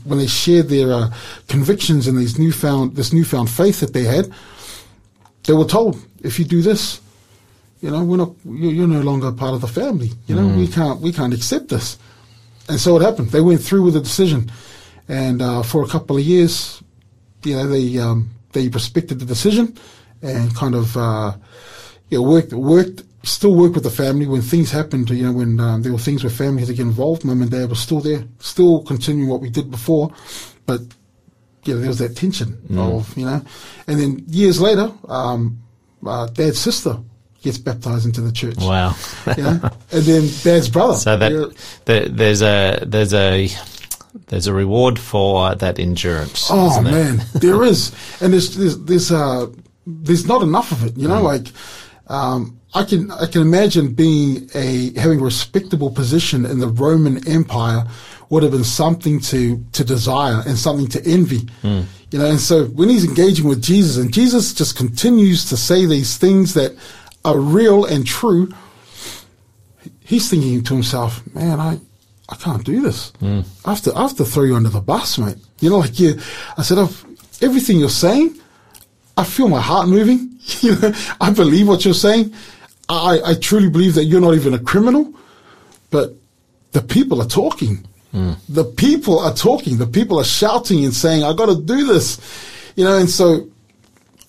Speaker 2: when they shared their uh, convictions and these newfound this newfound faith that they had, they were told, if you do this, you know, we're not you're, you're no longer part of the family. You know, we can't we can't accept this. And so it happened. They went through with the decision, and uh, for a couple of years, you know, they um, they respected the decision and kind of uh, you know, worked worked still work with the family when things happened. You know, when um, there were things where family had to get involved, mum and dad were still there, still continuing what we did before, but you know, there was that tension of you know, and then years later, um, uh, dad's sister gets baptized into the church.
Speaker 1: Wow.
Speaker 2: You know? and then dad's brother.
Speaker 1: So that
Speaker 2: you know,
Speaker 1: there, there's a there's a there's a reward for that endurance.
Speaker 2: Oh man, there is, and there's there's there's uh there's not enough of it. You
Speaker 1: Mm.
Speaker 2: know, like um, I can I can imagine being a having a respectable position in the Roman Empire would have been something to to desire and something to envy.
Speaker 1: Mm.
Speaker 2: You know, and so when he's engaging with Jesus, and Jesus just continues to say these things that are real and true, he's thinking to himself, "Man, I, I can't do this. I have to, I have to throw you under the bus, mate. You know, like you, I said, I've, everything you're saying, I feel my heart moving. (laughs) you know, I believe what you're saying. I, I truly believe that you're not even a criminal, but the people are talking. The people are talking. The people are shouting and saying, I got to do this. You know, and so,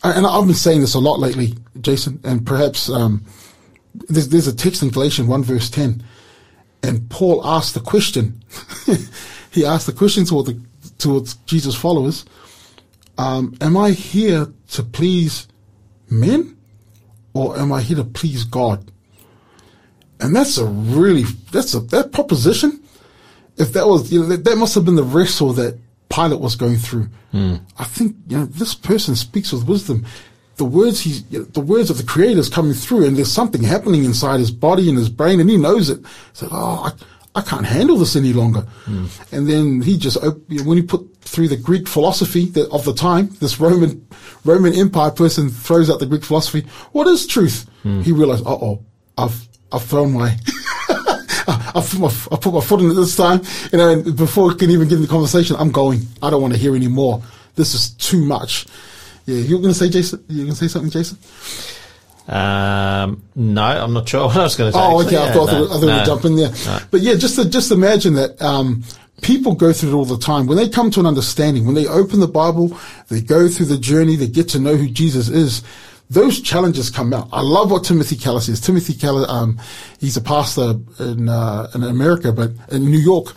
Speaker 2: and I've been saying this a lot lately, Jason, and perhaps, um, there's, there's a text in Galatians 1 verse 10 and Paul asked the question. (laughs) he asked the question toward the, towards Jesus' followers. Um, am I here to please men or am I here to please God? And that's a really, that's a, that proposition. If that was, you know, that, that must have been the wrestle that Pilate was going through. Hmm. I think, you know, this person speaks with wisdom. The words he's, you know, the words of the creator is coming through and there's something happening inside his body and his brain and he knows it. He's like, oh, I, I can't handle this any longer. Hmm. And then he just, op- you know, when he put through the Greek philosophy of the time, this Roman, Roman Empire person throws out the Greek philosophy. What is truth? He realized, uh oh, I've, I've thrown my, (laughs) I, I, put my, I put my foot in it this time, you know, and before it can even get in the conversation, I'm going. I don't want to hear any more. This is too much. Yeah, you're going to say, Jason? You're going to say something, Jason?
Speaker 1: Um, no, I'm not sure (laughs) what I was going to say.
Speaker 2: Oh, okay. I thought,
Speaker 1: no,
Speaker 2: I thought
Speaker 1: no.
Speaker 2: we'd jump in there. But yeah, just to, just imagine that, um, people go through it all the time. When they come to an understanding, when they open the Bible, they go through the journey, they get to know who Jesus is. Those challenges come out. I love what Timothy Keller says. Timothy Keller, um, he's a pastor in, uh, in America, but in New York.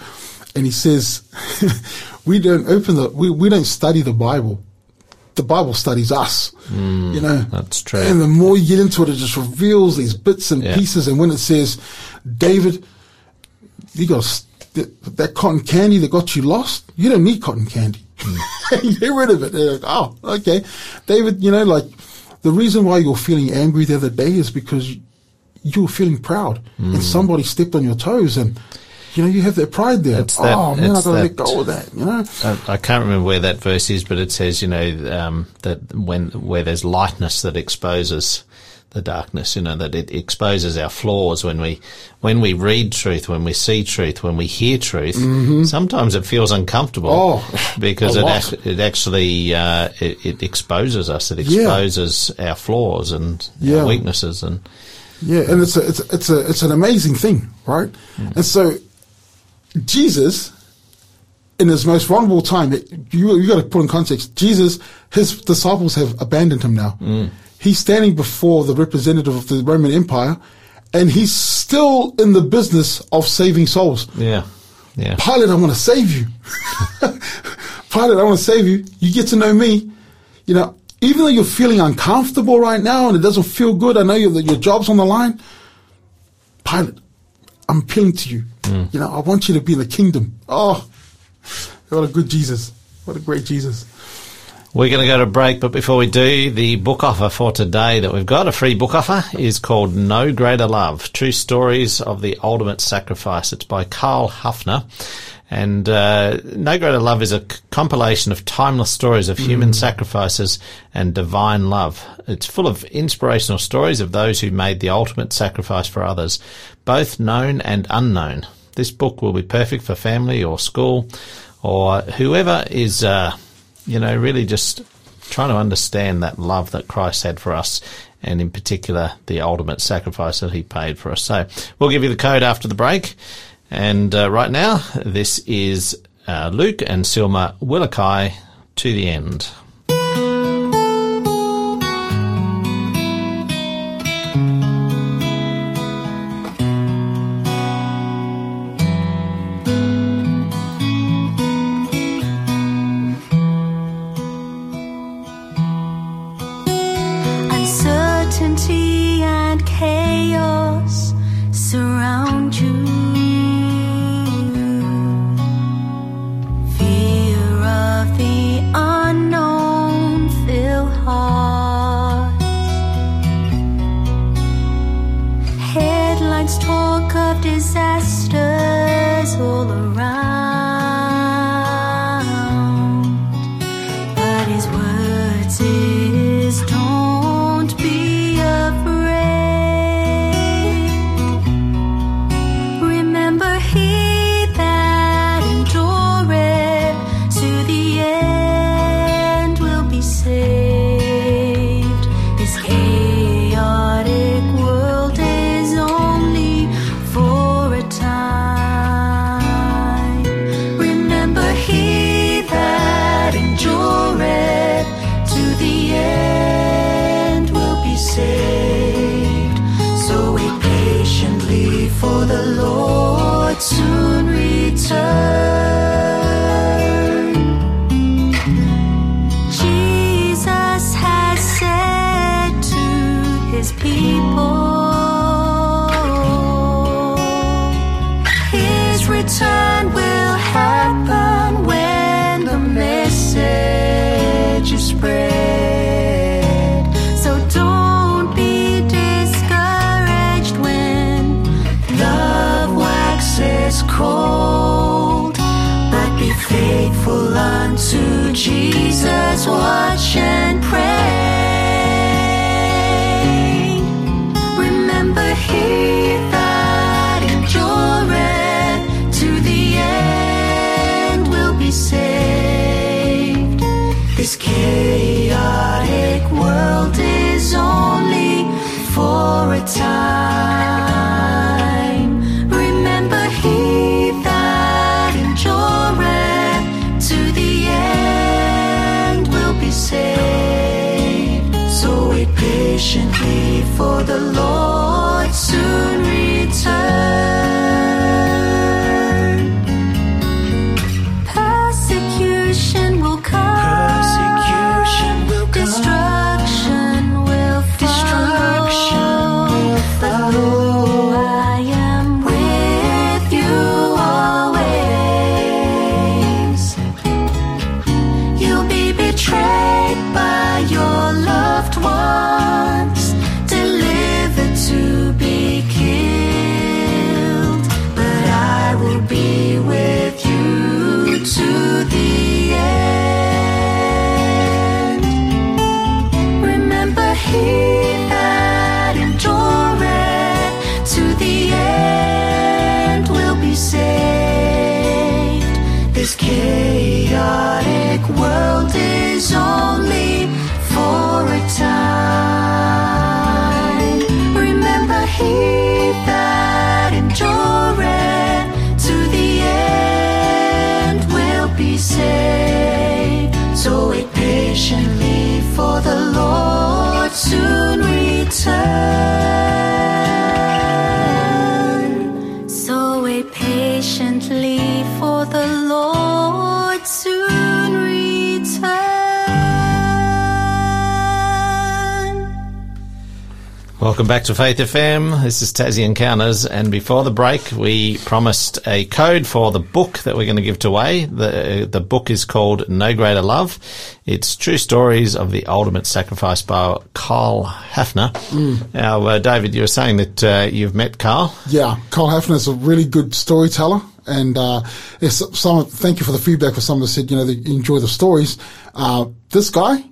Speaker 2: And he says, (laughs) we don't open the, we, we don't study the Bible. The Bible studies us. you know,
Speaker 1: that's true.
Speaker 2: And the more you get into it, it just reveals these bits and
Speaker 1: Yeah.
Speaker 2: pieces. And when it says, David, you got s- that, that cotton candy that got you lost. You don't need cotton candy. (laughs) Get rid of it. Like, oh, okay. David, you know, like the reason why you're feeling angry the other day is because you, were feeling proud and somebody stepped on your toes and, you know, you have that pride there.
Speaker 1: It's that-
Speaker 2: oh man, I gotta
Speaker 1: that-
Speaker 2: let go of that, you know?
Speaker 1: I, I can't remember where that verse is, but it says, you know, um, that when where there's lightness that exposes the darkness, you know, that it exposes our flaws when we when we read truth, when we see truth, when we hear truth. Sometimes it feels uncomfortable
Speaker 2: Mm-hmm. Oh, (laughs)
Speaker 1: because it ac- it actually uh, it, it exposes us. It
Speaker 2: Yeah.
Speaker 1: exposes our flaws and
Speaker 2: Yeah.
Speaker 1: our weaknesses and
Speaker 2: Yeah, and it's a, it's a, it's a it's an amazing thing, right? And so Jesus, in his most vulnerable time, it, you you got to put in context. Jesus, his disciples have abandoned him now. He's standing before the representative of the Roman Empire, and he's still in the business of saving souls.
Speaker 1: yeah, yeah.
Speaker 2: Pilate, I want to save you. (laughs) Pilate, I want to save you. You get to know me. You know, even though you're feeling uncomfortable right now and it doesn't feel good, I know you that your job's on the line. Pilate, I'm appealing to you. Mm. You know, I want you to be in the kingdom. Oh, what a good Jesus. What a great Jesus.
Speaker 1: We're going to go to break, but before we do, the book offer for today that we've got, a free book offer, is called No Greater Love True Stories of the Ultimate Sacrifice. It's by Carl Hafner. And uh, No Greater Love is a c- compilation of timeless stories of human sacrifices and divine love. It's full of inspirational stories of those who made the ultimate sacrifice for others, both known and unknown. This book will be perfect for family or school or whoever is. Uh, you know, really just trying to understand that love that Christ had for us and in particular the ultimate sacrifice that he paid for us. So we'll give you the code after the break. And uh, right now, this is uh, Luke and Silma Willakai to the end.
Speaker 3: Patiently, for the Lord soon
Speaker 1: Welcome back to Faith FM. This is Tassie Encounters, and before the break, we promised a code for the book that we're going to give away. the The book is called No Greater Love. It's true stories of the ultimate sacrifice by Carl Hafner. Now, uh, David, you were saying that uh, you've met Carl.
Speaker 2: Yeah, Carl Hafner is a really good storyteller. And uh, it's some, thank you for the feedback for someone that said, you know, they enjoy the stories. Uh, this guy,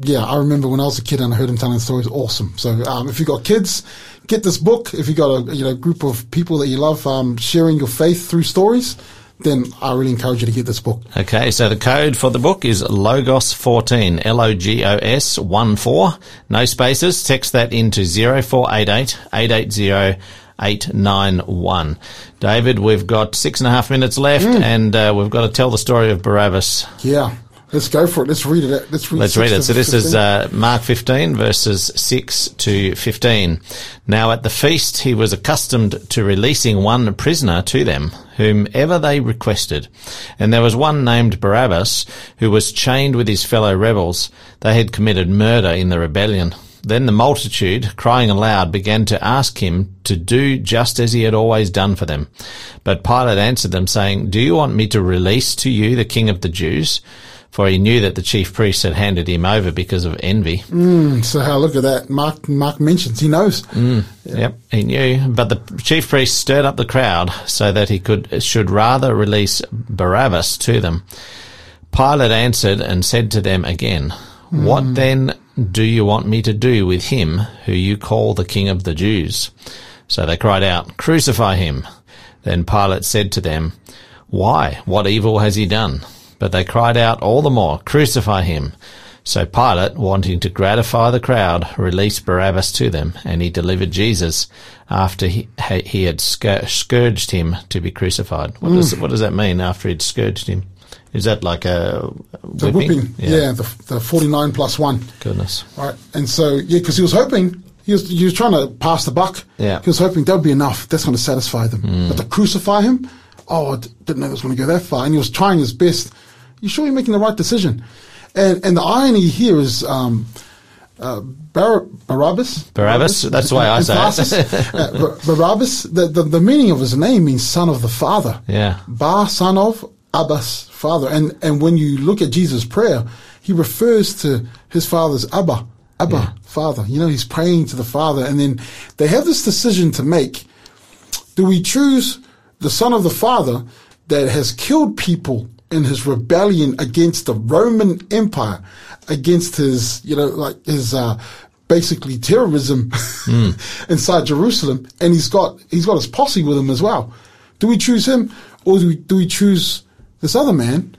Speaker 2: yeah, I remember when I was a kid and I heard him telling stories. Awesome. So um, if you've got kids, get this book. If you've got a you know group of people that you love um, sharing your faith through stories, then I really encourage you to get this book.
Speaker 1: Okay, so the code for the book is Logos14, L-O-G-O-S 1 4, no spaces. Text that into 0488 880 891. David, we've got six and a half minutes left and uh, we've got to tell the story of Barabbas.
Speaker 2: Yeah, let's go for it. Let's read it. Let's read.
Speaker 1: Let's read it. So this is uh, Mark 15 verses 6 to 15. Now at the feast he was accustomed to releasing one prisoner to them, whomever they requested. And there was one named Barabbas who was chained with his fellow rebels. They had committed murder in the rebellion. Then the multitude, crying aloud, began to ask him to do just as he had always done for them. But Pilate answered them, saying, Do you want me to release to you the king of the Jews? For he knew that the chief priests had handed him over because of envy.
Speaker 2: Mm, so how look at that. Mark Mark mentions he knows.
Speaker 1: Mm, yep, he knew. But the chief priests stirred up the crowd so that he could should rather release Barabbas to them. Pilate answered and said to them again, What mm. then do you want me to do with him who you call the king of the Jews? So they cried out, Crucify him. Then Pilate said to them, Why? What evil has he done? But they cried out all the more, Crucify him. So Pilate, wanting to gratify the crowd, released Barabbas to them, and he delivered Jesus after he, he had scour- scourged him to be crucified. What, does, mm. what does that mean after he'd scourged him? Is that like a
Speaker 2: The
Speaker 1: whipping?
Speaker 2: whipping, yeah, the, the forty nine plus one.
Speaker 1: Goodness.
Speaker 2: Right. And so, yeah, because he was hoping, he was, he was trying to pass the buck.
Speaker 1: Yeah.
Speaker 2: He was hoping that would be enough. That's going to satisfy them. Mm. But to crucify him, oh, I didn't know it was going to go that far. And he was trying his best. You sure you're making the right decision? And, and the irony here is, um, uh, Bar- Barabbas.
Speaker 1: Barabbas, that's why I say it.
Speaker 2: uh, Bar- Barabbas, the, the, the meaning of his name means son of the father.
Speaker 1: Yeah.
Speaker 2: Bar, son of, Abbas, father. And, and when you look at Jesus' prayer, he refers to his father's Abba, Abba, father. You know, he's praying to the father. And then they have this decision to make. Do we choose the son of the father that has killed people in his rebellion against the Roman Empire, against his, you know, like his, uh, basically terrorism (laughs) inside Jerusalem, and he's got he's got his posse with him as well. Do we choose him, or do we do we choose this other man?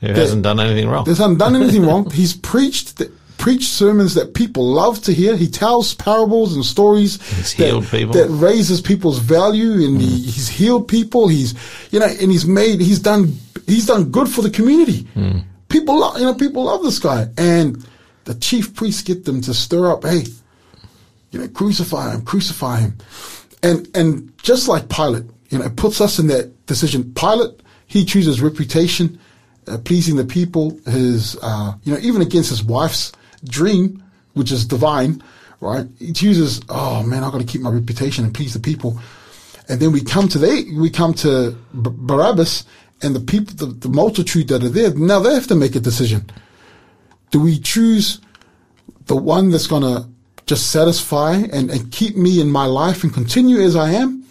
Speaker 1: Who hasn't done anything wrong?
Speaker 2: He hasn't done anything (laughs) wrong. He's preached preached sermons that people love to hear. He tells parables and stories that, that raises people's value, and he, he's healed people. He's you know, and he's made he's done he's done good for the community. People, lo- you know, people love this guy, and the chief priests get them to stir up. Hey, you know, crucify him, crucify him. And, and just like Pilate, you know, it puts us in that decision. Pilate, he chooses reputation, uh, pleasing the people, his, uh, you know, even against his wife's dream, which is divine, right? He chooses, oh man, I've got to keep my reputation and please the people. And then we come to they, we come to Barabbas and the people, the, the multitude that are there. Now they have to make a decision. Do we choose the one that's going to just satisfy and, and keep me in my life and continue as I am?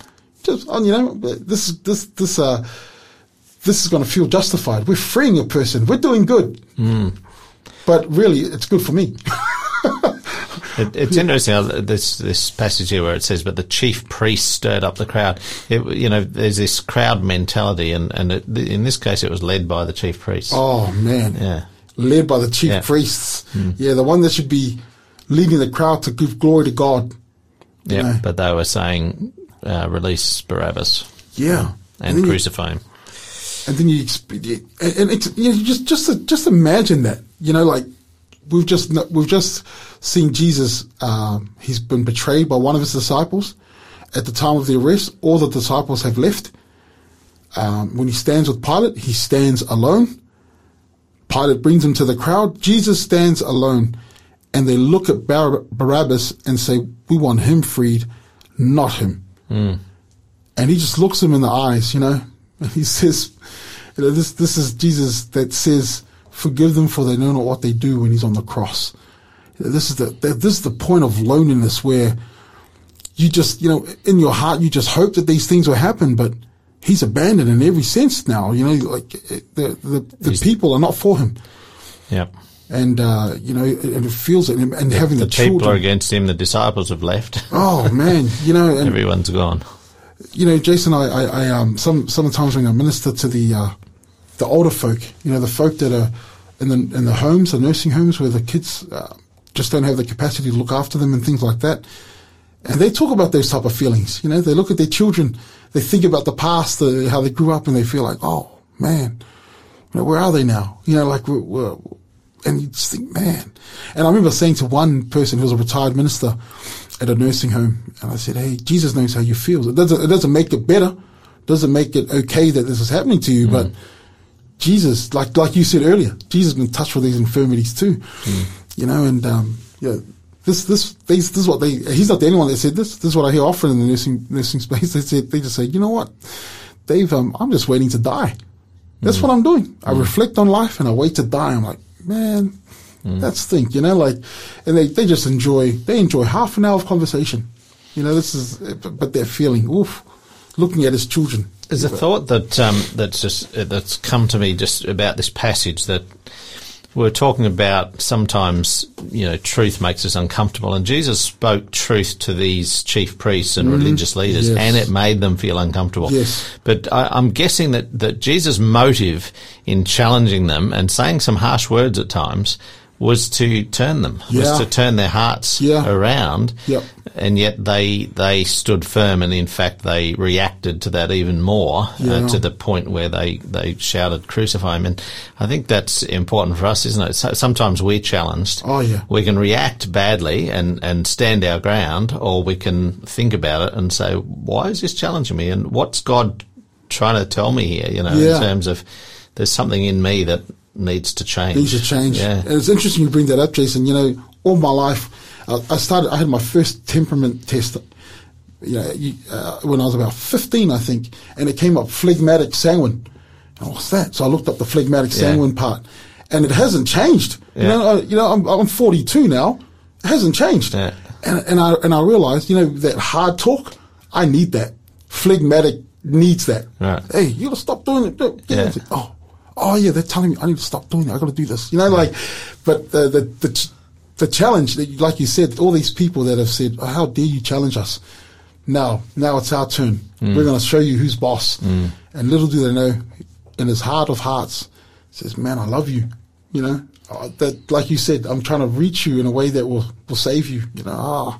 Speaker 2: Just, oh, you know, this, this, this, uh, this is going to feel justified. We're freeing a person. We're doing good. But really, it's good for me. (laughs)
Speaker 1: It, it's interesting how this this passage here where it says, "But the chief priest stirred up the crowd." It, you know, there's this crowd mentality, and and it, in this case, it was led by the chief priest.
Speaker 2: Oh man.
Speaker 1: Yeah.
Speaker 2: Led by the chief
Speaker 1: Yeah.
Speaker 2: priests. Yeah, the one that should be leading the crowd to give glory to God.
Speaker 1: yeah, but they were saying, uh, "Release Barabbas
Speaker 2: Yeah.
Speaker 1: and
Speaker 2: you-
Speaker 1: crucify him."
Speaker 2: And then you, and it's you know, just just just imagine that you know like we've just we've just seen Jesus um, he's been betrayed by one of his disciples at the time of the arrest. All the disciples have left. Um, when he stands with Pilate he stands alone. Pilate brings him to the crowd. Jesus stands alone. And they look at Bar- Barabbas and say we want him freed not him. And he just looks him in the eyes, you know, (laughs) he says, you know, this, this is Jesus that says, forgive them for they know not what they do when he's on the cross. You know, This is the, this is the point of loneliness where you just, you know, in your heart, you just hope that these things will happen, but he's abandoned in every sense now, you know, like the, the, the people are not for him.
Speaker 1: Yeah,
Speaker 2: And, uh, you know, and it feels it, and having the,
Speaker 1: the people
Speaker 2: children.
Speaker 1: are against him. The disciples have left.
Speaker 2: Oh man, you know, and (laughs)
Speaker 1: Everyone's gone.
Speaker 2: You know, Jason, I, I, I um, some sometimes when I minister to the uh, the older folk, you know, the folk that are in the in the homes, the nursing homes, where the kids uh, just don't have the capacity to look after them and things like that, and they talk about those type of feelings. You know, they look at their children, they think about the past, the, how they grew up, and they feel like, oh man, you know, where are they now? You know, like we're, we're and you just think, man. And I remember saying to one person who was a retired minister at a nursing home, and I said, hey, Jesus knows how you feel. It doesn't, it doesn't make it better. Doesn't make it okay that this is happening to you, but Jesus, like, like you said earlier, Jesus has been touched with these infirmities too. You know, and, um, yeah, this, this, these, this is what they, he's not the only one that said this. This is what I hear often in the nursing, nursing (laughs) space. They said, they just say, you know what? Dave, um, I'm just waiting to die. That's what I'm doing. I reflect on life and I wait to die. I'm like, man, that's think, you know, like, and they, they just enjoy, they enjoy half an hour of conversation. You know, this is, but they're feeling, oof, looking at his children.
Speaker 1: There's a thought that um, that's just uh, that's come to me just about this passage that we're talking about. Sometimes you know, truth makes us uncomfortable, and Jesus spoke truth to these chief priests and religious leaders,
Speaker 2: Yes.
Speaker 1: and it made them feel uncomfortable.
Speaker 2: Yes.
Speaker 1: But I, I'm guessing that that Jesus' motive in challenging them and saying some harsh words at times was to turn them, was to turn their hearts
Speaker 2: Yeah.
Speaker 1: around
Speaker 2: Yep.
Speaker 1: and yet they they stood firm, and in fact they reacted to that even more
Speaker 2: Yeah.
Speaker 1: uh, to the point where they they shouted "Crucify him!" And I think that's important for us, isn't it? So, sometimes we're challenged.
Speaker 2: Oh, yeah.
Speaker 1: we can react badly and and stand our ground, or we can think about it and say, "Why is this challenging me?" And what's God trying to tell me here? You know,
Speaker 2: Yeah.
Speaker 1: in terms of there's something in me that needs to change.
Speaker 2: Needs to change.
Speaker 1: Yeah.
Speaker 2: And it's interesting you bring that up, Jason. You know, all my life, I, I started, I had my first temperament test, you know, you, uh, when I was about 15, I think, and it came up phlegmatic sanguine. And what's that? So I looked up the phlegmatic
Speaker 1: Yeah.
Speaker 2: sanguine part, and it hasn't changed. You know, I, you know, I'm, I'm 42 now. It hasn't changed.
Speaker 1: Yeah.
Speaker 2: And, and I, and I realized, you know, that hard talk, I need that. Phlegmatic needs that.
Speaker 1: Right.
Speaker 2: Hey, you gotta stop doing it. Get
Speaker 1: Yeah.
Speaker 2: it. Oh, oh yeah, they're telling me I need to stop doing it. I got to do this. You know, like, but the the the, ch- the challenge, that, like you said, all these people that have said, oh, "How dare you challenge us?" Now, now it's our turn. We're going to show you who's boss. And little do they know, in his heart of hearts, says, "Man, I love you." You know, uh, that like you said, I'm trying to reach you in a way that will will save you. You know, ah.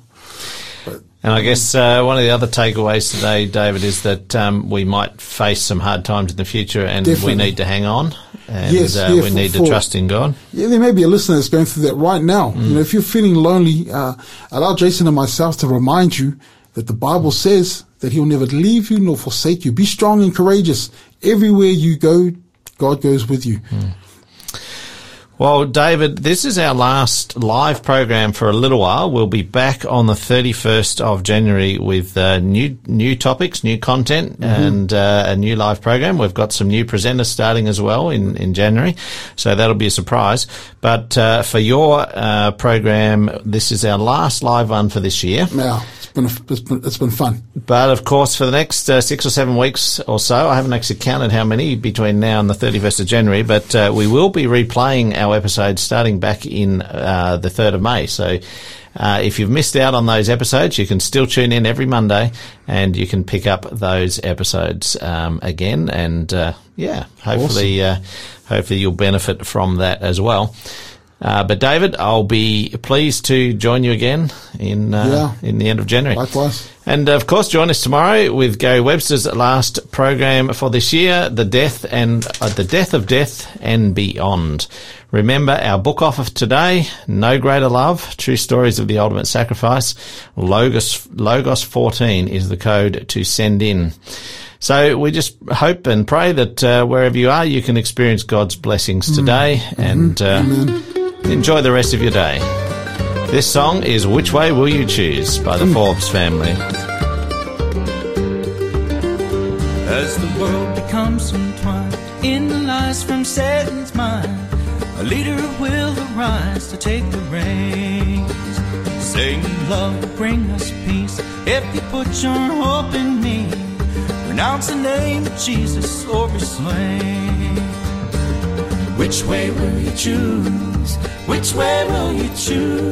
Speaker 1: And I guess uh, one of the other takeaways today, David, is that um, we might face some hard times in the future, and
Speaker 2: Definitely.
Speaker 1: we need to hang on and
Speaker 2: Yes,
Speaker 1: uh,
Speaker 2: yeah,
Speaker 1: we
Speaker 2: for-
Speaker 1: need to
Speaker 2: for-
Speaker 1: trust in God.
Speaker 2: Yeah, there may be a listener that's going through that right now.
Speaker 1: Mm.
Speaker 2: You know, if you're feeling lonely, uh, allow Jason and myself to remind you that the Bible says that He'll never leave you nor forsake you. Be strong and courageous. Everywhere you go, God goes with you.
Speaker 1: Mm. Well, David, this is our last live program for a little while. We'll be back on the 31st of January with uh, new new topics, new content, and uh, a new live program. We've got some new presenters starting as well in, in January, so that'll be a surprise. But uh, for your uh, program, this is our last live one for this year.
Speaker 2: It's been, a, it's been, it's been fun.
Speaker 1: But of course, for the next uh, six or seven weeks or so, I haven't actually counted how many between now and the 31st of January, but uh, we will be replaying our episodes starting back in uh, the 3rd of May. So uh, if you've missed out on those episodes, you can still tune in every Monday and you can pick up those episodes um, again. And uh, yeah, hopefully, uh, hopefully you'll benefit from that as well. Uh, but David, I'll be pleased to join you again in uh, in the end of January.
Speaker 2: Likewise.
Speaker 1: And of course, join us tomorrow with Gary Webster's last program for this year, "The Death and uh, the Death of Death and Beyond." Remember our book offer today: "No Greater Love: True Stories of the Ultimate Sacrifice." Logos Logos fourteen is the code to send in. So we just hope and pray that uh, wherever you are, you can experience God's blessings today and uh, enjoy the rest of your day. This song is Which Way Will You Choose by the hmm. Forbes family.
Speaker 5: As the world becomes entwined in the lies from Satan's mind, a leader will arise to take the reins. Saying love will bring us peace if you put your hope in me. Pronounce the name of Jesus or be slain. Which way will you choose? Which way will you choose?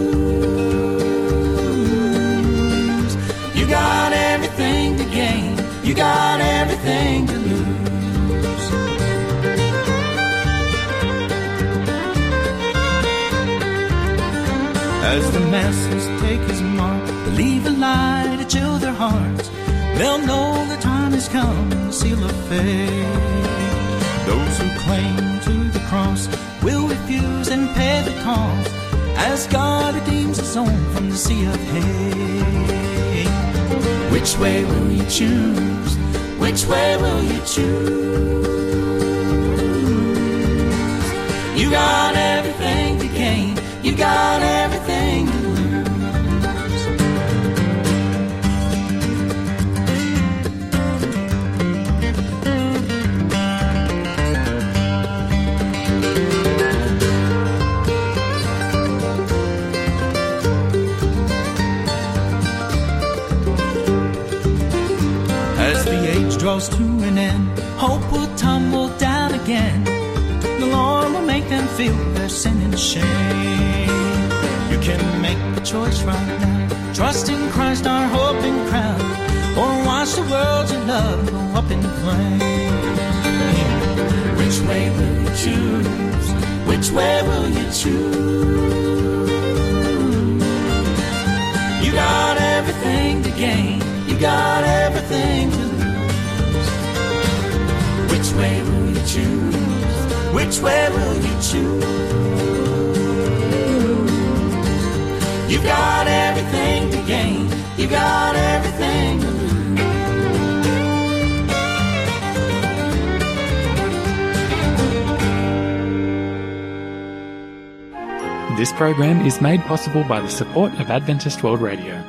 Speaker 5: You got everything to gain, you got everything to lose. As the masses take his mark, believe a lie to chill their hearts. They'll know the time has come to seal the fate. Those who claim to cross will refuse and pay the cost as God redeems his own from the sea of hate. Which way will you choose? Which way will you choose? You got everything to gain, you got everything draws to an end, hope will tumble down again. The Lord will make them feel their sin and shame. You can make the choice right now. Trust in Christ, our hope and crown. Oh, or watch the world you love go up in flames. Which way will you choose? Which way will you choose? You got everything to gain, you got Which way will you choose? Which way will you choose? You've got everything to gain, you got everything to lose.
Speaker 4: This program is made possible by the support of Adventist World Radio.